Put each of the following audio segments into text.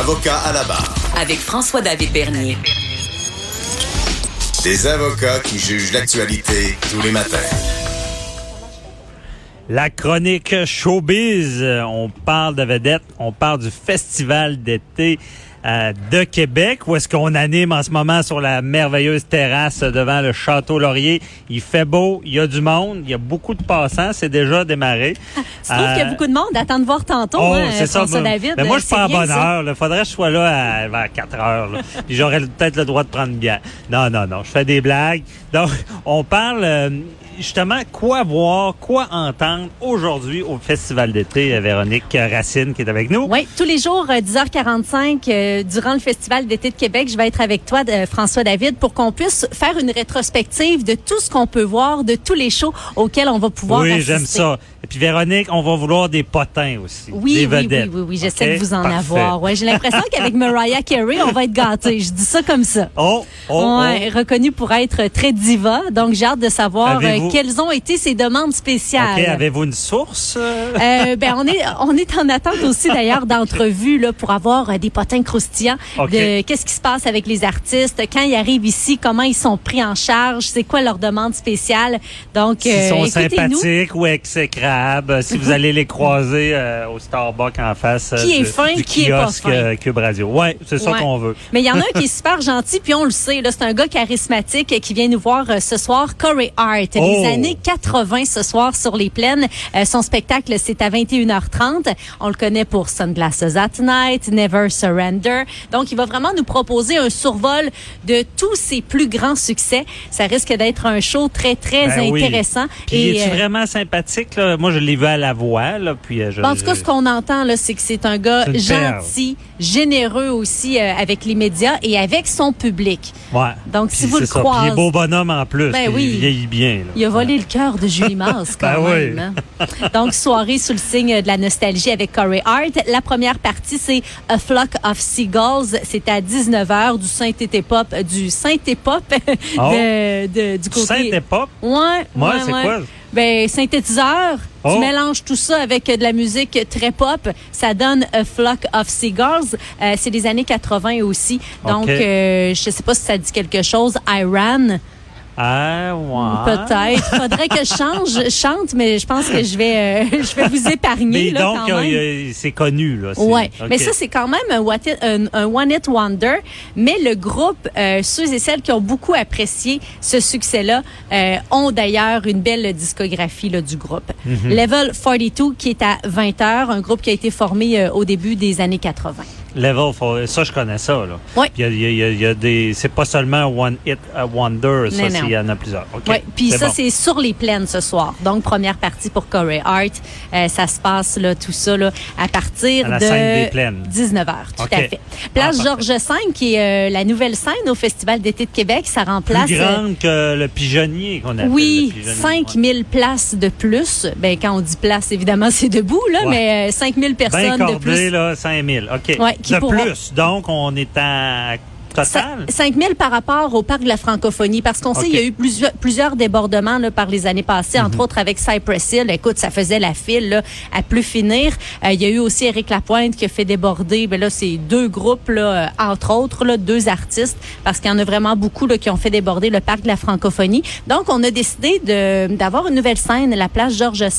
Avocat à la barre. Avec François-David Bernier. Des avocats qui jugent l'actualité tous les matins. La chronique showbiz, on parle de vedettes, on parle du festival d'été de Québec, où est-ce qu'on anime en ce moment sur la merveilleuse terrasse devant le Château Laurier. Il fait beau, il y a du monde, il y a beaucoup de passants, c'est déjà démarré. Tu trouves qu'il y a beaucoup de monde? Attends de voir tantôt, Oh, hein, c'est ça. François David. Mais moi, je suis C'est pas en bien, bonne heure. Il faudrait que je sois là à, vers 4 heures. là. Puis j'aurais peut-être le droit de prendre bière. Non, non, non. Je fais des blagues. Donc, on parle euh, justement quoi voir, quoi entendre aujourd'hui au Festival d'été. euh, Véronique Racine qui est avec nous. Oui, tous les jours, euh, 10h45, euh, durant le Festival d'été de Québec, je vais être avec toi, euh, François David, pour qu'on puisse faire une rétrospective de tout ce qu'on peut voir, de tous les shows auxquels on va pouvoir Oui, assister. j'aime ça. Et puis Véronique, on va vouloir des potins aussi. Oui, des oui, oui, oui, oui, j'essaie de vous en Parfait. avoir. Ouais, j'ai l'impression qu'avec Mariah Carey, on va être gâtés. Je dis ça comme ça. Oh, oh, ouais, reconnue pour être très diva. Donc, j'ai hâte de savoir euh, quelles ont été ses demandes oh. spéciales. OK, avez-vous une source? euh? Ben on est on est en attente aussi d'ailleurs d'entrevues là pour avoir euh, des potins croustillants de qu'est-ce qui se passe avec les artistes quand ils arrivent ici comment ils sont pris en charge c'est quoi leur demande spéciale donc S'ils euh, sont sympathiques ou exécrables, euh, si vous allez les croiser euh, au Starbucks en face euh, Qui est du, fin, du qui est pas kiosque fin. euh, Cube Radio. Ouais, c'est ça Ouais. qu'on veut. Mais il y en a un qui est super gentil, puis on le sait, là, c'est un gars charismatique qui vient nous voir euh, ce soir, Corey Hart. Oh! Les années 80 ce soir sur les plaines. Euh, son spectacle, c'est à 21h30. On le connaît pour Sunglasses at Night, Never Surrender. Donc, il va vraiment nous proposer un survol de tous ses plus grands succès. Ça risque d'être un show très, très Ben oui. intéressant. Puis es-tu euh, vraiment sympathique? Là? Moi, je l'ai vu à la voix. Là, puis, euh, je, Ben, en tout cas, ce qu'on entend, là, c'est que c'est un gars gentil, généreux aussi euh, avec les médias et avec son public. Ouais. Donc, si vous le ça. Puis il croisez, est beau bonhomme en plus. Ben oui. Il vieillit bien. là. il a volé le cœur de Julie Mars quand Ben oui. même. hein. Donc, soirée sous le signe de la nostalgie avec Corey Hart. La première partie, c'est A Flock of Seagulls. C'est à 19h du synthé-pop, du synthé-pop Oh. de, de- du côté... Synthé-pop? Ouais, Ouais, ouais, c'est ouais. quoi? Ben, synthétiseur. Oh. Tu mélanges tout ça avec euh, de la musique très pop. Ça donne A Flock of Seagulls. Euh, c'est des années 80 aussi. Donc, OK. euh, je sais pas si ça dit quelque chose. Iran. Ah, ouais. Peut-être. Faudrait que je change, chante, mais je pense que je vais, euh, je vais vous épargner Mais là, donc, y a- c'est connu. Là. OK. mais ça c'est quand même un, what it- un- un one hit wonder. Mais le groupe, euh, ceux et celles qui ont beaucoup apprécié ce succès-là, euh, ont d'ailleurs une belle discographie là, du groupe. Mhm. Level 42 qui est à 20 heures, un groupe qui a été formé euh, au début des années 80. Level, ça, je connais ça. Là. Oui. Il y a, il y a- il y a des. C'est pas seulement one hit a wonder, ça, Non, c'est- non. il y en a plusieurs. OK. Ouais, puis ça bon. c'est sur les plaines ce soir. Donc première partie pour Corey Hart, Euh, ça se passe là tout ça là à partir À la de scène des plaines. 19h, tout à fait. Place Ah, Georges V qui est euh, la nouvelle scène au Festival d'été de Québec, ça remplace Plus euh, grande que le pigeonnier qu'on appelle. oui, le pigeonnier. 5000 places de plus. Ben quand on dit place évidemment c'est debout là, Ouais. mais euh, 5000 Bien personnes de cordé, plus. là, 5000. OK. Ouais, qui de pourront- plus. Donc, on est à total? 5 000 par rapport au parc de la francophonie, parce qu'on sait qu'il y a eu plusieurs, plusieurs débordements là, par les années passées, Mhm. entre autres avec Cypress Hill. Écoute, ça faisait la file là, à plus finir. Euh, il y a eu aussi Éric Lapointe qui a fait déborder, ben là, c'est deux groupes, là, euh, entre autres, là, deux artistes, parce qu'il y en a vraiment beaucoup là, qui ont fait déborder le parc de la francophonie. Donc, on a décidé d'avoir une nouvelle scène, la place Georges V,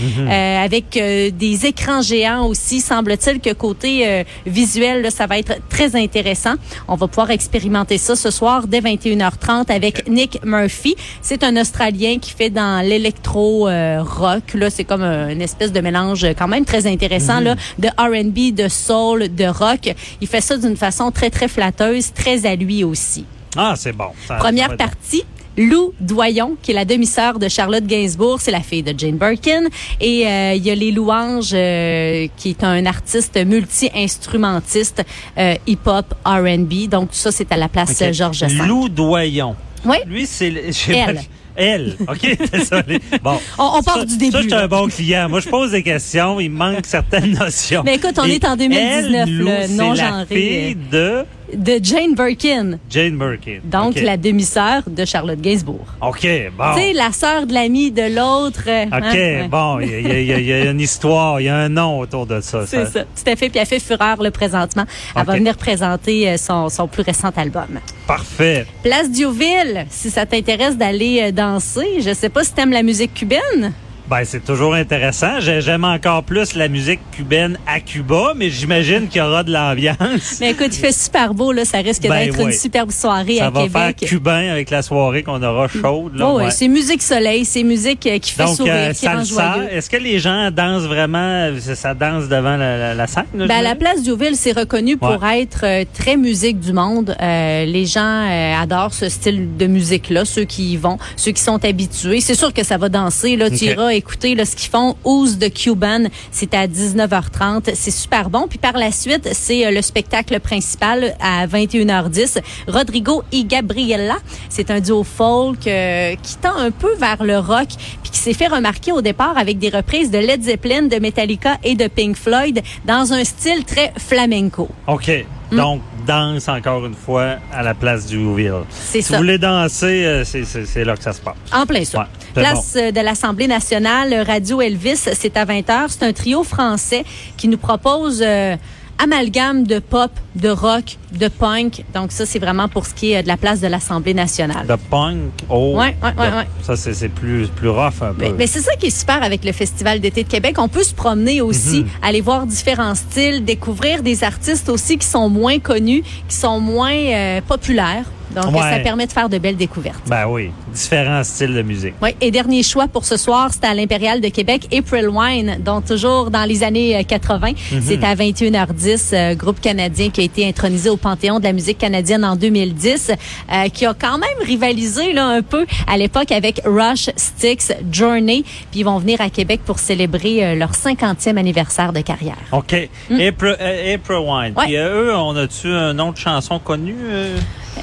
Mhm. euh, avec euh, des écrans géants aussi. Semble-t-il que côté euh, visuel, là, ça va être très intéressant. On va pouvoir expérimenter ça ce soir dès 21h30 avec Nick Murphy. C'est un Australien qui fait dans l'électro euh, rock. Là, c'est comme un- une espèce de mélange quand même très intéressant là, de R&B, de soul, de rock. Il fait ça d'une façon très très flatteuse, très à lui aussi. Ah, c'est bon. Ça- Première partie, Lou Doyon, qui est la demi-sœur de Charlotte Gainsbourg, c'est la fille de Jane Birkin. Et euh, il y a Les Louanges, euh, qui est un artiste multi-instrumentiste euh, hip-hop, R&B. Donc, tout ça, c'est à la place Ok. euh, Georges V. Lou Doyon. Oui. Lui, c'est... Elle. Elle, OK, désolé. Bon. On- on part Ça- du début, Ça, je suis un bon client. Moi, je pose des questions. Il manque certaines notions. Mais écoute, on Et est en 2019, elle, Lou, le c'est non-genré, la fille de De Jane Birkin. Jane Birkin. Donc, la demi-sœur de Charlotte Gainsbourg. OK, bon. Tu sais, la sœur de l'ami de l'autre. OK, hein, bon, il y, a- y y une histoire, il y a un nom autour de ça. C'est ça, tout à fait. Puis elle fait fureur le présentement. Elle va venir présenter euh, son, son plus récent album. Parfait. Place Diouville, si ça t'intéresse d'aller euh, danser, je sais pas si t'aimes la musique cubaine. Ben, c'est toujours intéressant. J'ai- J'aime encore plus la musique cubaine à Cuba, mais j'imagine qu'il y aura de l'ambiance. Mais écoute, il fait super beau, là. Ça risque Ben d'être oui. une superbe soirée Ça à va Québec. faire cubain avec la soirée qu'on aura chaude. Là, Oh, ouais, c'est musique soleil, c'est musique euh, qui fait Donc, sourire, euh, qui rend joyeux. est-ce que les gens dansent vraiment, ça, ça danse devant la, la- la scène? là, Ben, à la place Diouville, c'est reconnu pour être euh, très musique du monde. Euh, les gens euh, adorent ce style de musique-là, ceux qui y vont, ceux qui sont habitués. C'est sûr que ça va danser. Là, Ok. Tu iras écouter là, ce qu'ils font. Ouse de Cuban, c'est à 19h30. C'est super bon. Puis par la suite, c'est euh, le spectacle principal à 21h10. Rodrigo y Gabriella, c'est un duo folk euh, qui tend un peu vers le rock, puis qui s'est fait remarquer au départ avec des reprises de Led Zeppelin, de Metallica et de Pink Floyd dans un style très flamenco. OK. Donc, danse encore une fois à la place du Ville. C'est si ça. vous voulez danser, euh, c'est- là que ça se passe. En plein ça. Ouais, Place euh, de l'Assemblée nationale, Radio Elvis, c'est à 20h. C'est un trio français qui nous propose euh, amalgame de pop, de rock, de punk. Donc ça, c'est vraiment pour ce qui est euh, de la place de l'Assemblée nationale. De punk au... Ouais, ouais, ouais, ouais. Ça, c'est c'est plus, plus rough un peu. Mais, mais c'est ça qui est super avec le Festival d'été de Québec. On peut se promener aussi, Mhm. aller voir différents styles, découvrir des artistes aussi qui sont moins connus, qui sont moins euh, populaires. Donc, Ouais. ça permet de faire de belles découvertes. Ben oui, différents styles de musique. Oui, et dernier choix pour ce soir, c'est à l'Impérial de Québec, April Wine, donc toujours dans les années euh, 80. Mhm. C'est à 21h10, euh, groupe canadien qui a été intronisé au Panthéon de la musique canadienne en 2010, euh, qui a quand même rivalisé là un peu à l'époque avec Rush, Styx, Journey, puis ils vont venir à Québec pour célébrer euh, leur 50e anniversaire de carrière. OK. April, euh, April Wine. Hmm. Puis euh, eux, on a-tu un nom de chanson connu?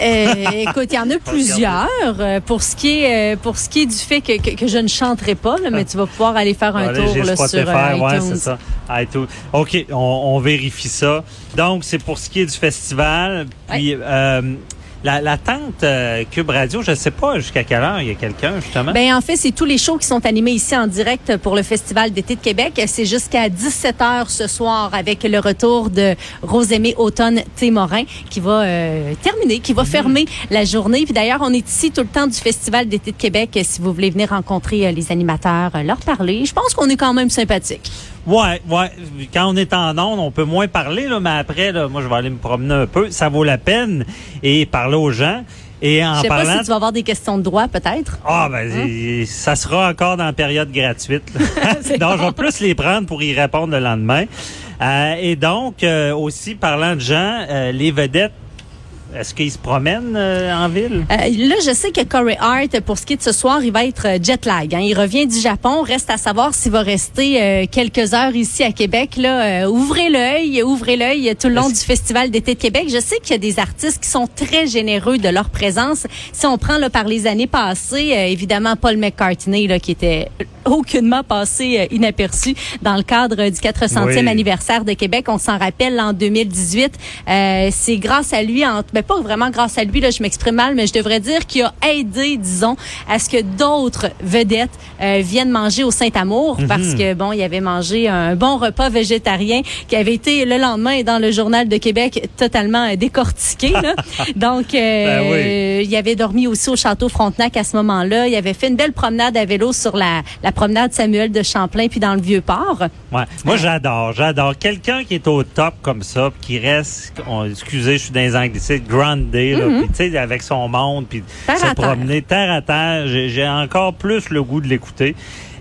Euh? Écoute, il y en a plusieurs. euh, pour ce qui est euh, pour ce qui est du fait que, que, que je ne chanterai pas, là, mais tu vas pouvoir aller faire un Allez, tour là, sur ouais, iTunes. c'est ça. iTunes. OK, on, on vérifie ça. Donc, c'est pour ce qui est du festival. Puis, euh, la, la tente euh, Cube Radio, je sais pas jusqu'à quelle heure il y a quelqu'un, justement. Ben en fait, c'est tous les shows qui sont animés ici en direct pour le Festival d'été de Québec. C'est jusqu'à 17h ce soir avec le retour de Rosémée Automne Témorin qui va euh, terminer, qui va fermer la journée. Puis d'ailleurs, on est ici tout le temps du Festival d'été de Québec si vous voulez venir rencontrer euh, les animateurs, euh, leur parler. Je pense qu'on est quand même sympathique. Ouais, ouais. Quand on est en onde, on peut moins parler, là, mais après, là, moi, je vais aller me promener un peu. Ça vaut la peine et parler aux gens. Et en Je sais pas parlant. si tu vas avoir des questions de droit peut-être. Ah, ben, et- ça sera encore dans la période gratuite. donc, je vais plus les prendre pour y répondre le lendemain. Euh, et donc, euh, aussi, parlant de gens, euh, les vedettes, est-ce qu'ils se promènent euh, en ville? Euh, là, je sais que Corey Hart, pour ce qui est de ce soir, il va être euh, jet lag. Hein. Il revient du Japon. Reste à savoir s'il va rester euh, quelques heures ici à Québec. Là, Euh, ouvrez l'œil, ouvrez l'œil tout le long du Festival d'été de Québec. Je sais qu'il y a des artistes qui sont très généreux de leur présence. Si on prend là, par les années passées, euh, évidemment Paul McCartney, là, qui était aucunement passé inaperçu dans le cadre du 400e Oui. anniversaire de Québec. On s'en rappelle en 2018. Euh, c'est grâce à lui, en, ben pas vraiment grâce à lui, là, je m'exprime mal, mais je devrais dire qu'il a aidé, disons, à ce que d'autres vedettes euh, viennent manger au Saint-Amour Mhm. parce que, bon, il avait mangé un bon repas végétarien qui avait été le lendemain dans le Journal de Québec totalement euh, décortiqué. Là. Donc, euh, Ben oui. il avait dormi aussi au Château Frontenac à ce moment-là. Il avait fait une belle promenade à vélo sur la, la promenade Samuel de Champlain puis dans le Vieux-Port. Ouais. Moi, j'adore, j'adore. Quelqu'un qui est au top comme ça, puis qui reste, on- excusez, je suis dans les anglicismes, grande day, là, puis tu sais, avec son monde, puis se promener terre à terre, j'ai encore plus le goût de l'écouter.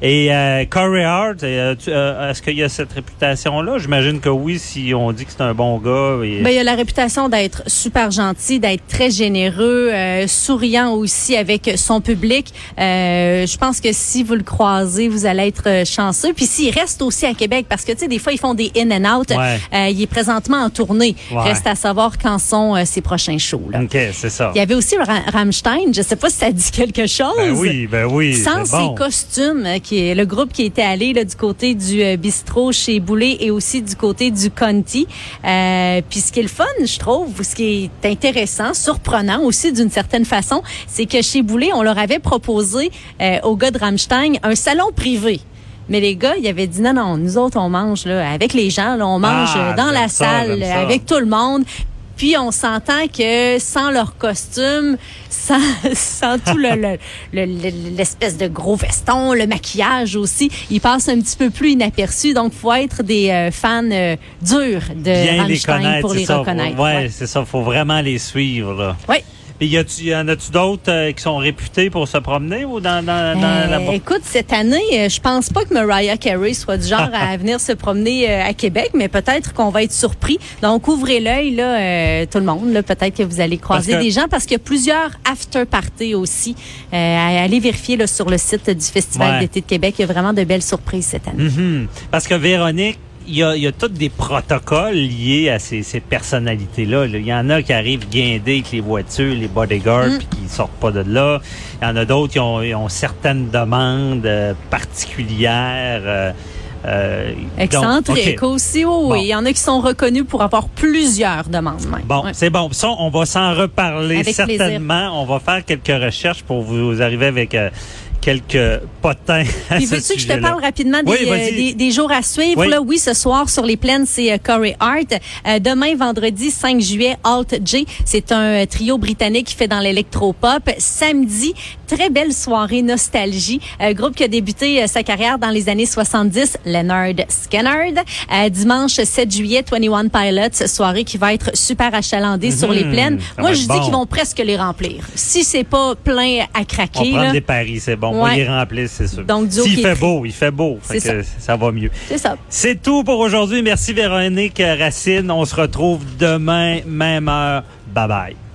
Et euh, Corey Hart, euh, euh, est-ce qu'il y a cette réputation-là? J'imagine que oui, si on dit que c'est un bon gars. et- Ben, il a la réputation d'être super gentil, d'être très généreux, euh, souriant aussi avec son public. Euh, je pense que si vous le croisez, vous allez être chanceux. Puis s'il reste aussi à Québec, parce que tu sais, des fois ils font des in and out. Ouais. Euh, il est présentement en tournée. Ouais. Reste à savoir quand sont ses prochains shows. Là. OK, c'est ça. Il y avait aussi Ra- Rammstein. Je sais pas si ça dit quelque chose. Ben oui, ben oui. Sans bon. ses costumes, qui est le groupe qui était allé là, du côté du euh, bistrot chez Boulet et aussi du côté du Conti. Euh, puis ce qui est le fun, je trouve, ce qui est intéressant, surprenant aussi d'une certaine façon, c'est que chez Boulet, on leur avait proposé euh, aux gars de Rammstein un salon privé. Mais les gars, ils avaient dit non, non, nous autres, on mange là, avec les gens, là, on mange Ah, euh, dans la ça, salle, avec tout le monde. Puis on s'entend que sans leur costume, sans, sans tout le, le- le- le- l'espèce de gros veston, le maquillage aussi, ils passent un petit peu plus inaperçus. Donc, faut être des euh, fans euh, durs de Bien les Rammstein connaître, pour les ça. reconnaître. Ouais, Ouais. c'est ça. Faut vraiment les suivre, là. Ouais. Et y, a-tu- y en a-tu d'autres euh, qui sont réputés pour se promener ou dans, dans, dans Euh, la écoute, cette année, euh, je pense pas que Mariah Carey soit du genre à venir se promener à Québec, mais peut-être qu'on va être surpris. Donc, ouvrez l'œil, là, tout le monde. Là, peut-être que vous allez croiser que- des gens parce qu'il y a plusieurs after parties aussi. Aller vérifier là, sur le site du Festival Ouais. d'été de Québec. Il y a vraiment de belles surprises cette année. Mhm. Parce que Véronique, il y a, y a tous des protocoles liés à ces, ces personnalités-là. là. Il y en a qui arrivent guindés avec les voitures, les bodyguards, Mm. puis qui sortent pas de là. Il y en a d'autres qui ont, ont certaines demandes euh, particulières. euh, euh, donc, Excentrique OK. aussi, oui. Bon. Il y en a qui sont reconnus pour avoir plusieurs demandes même. Bon, Ouais. c'est bon. Ça, on va s'en reparler Avec plaisir. certainement. On va faire quelques recherches pour vous arriver avec euh, quelques potins à Puis veux-tu que je te parle rapidement des, Oui, euh, des, des jours à suivre? Oui. Là, oui, ce soir sur les plaines, c'est euh, Corey Hart. Euh, demain, vendredi 5 juillet, Alt J. C'est un euh, trio britannique qui fait dans l'électropop. Samedi, très belle soirée nostalgie. Euh, groupe qui a débuté euh, sa carrière dans les années 70, Leonard Skinner. Euh, dimanche 7 juillet, 21 Pilots, soirée qui va être super achalandée sur les plaines. ça Moi, je dis qu'ils vont presque les remplir. Si c'est pas plein à On craquer, prend là, des paris, c'est bon. On Ouais. les remplit, c'est sûr. Donc, du S'il fait pris. beau, il fait beau. Fait ça va mieux. c'est ça. C'est tout pour aujourd'hui. Merci Véronique Racine. On se retrouve demain, même heure. Bye bye.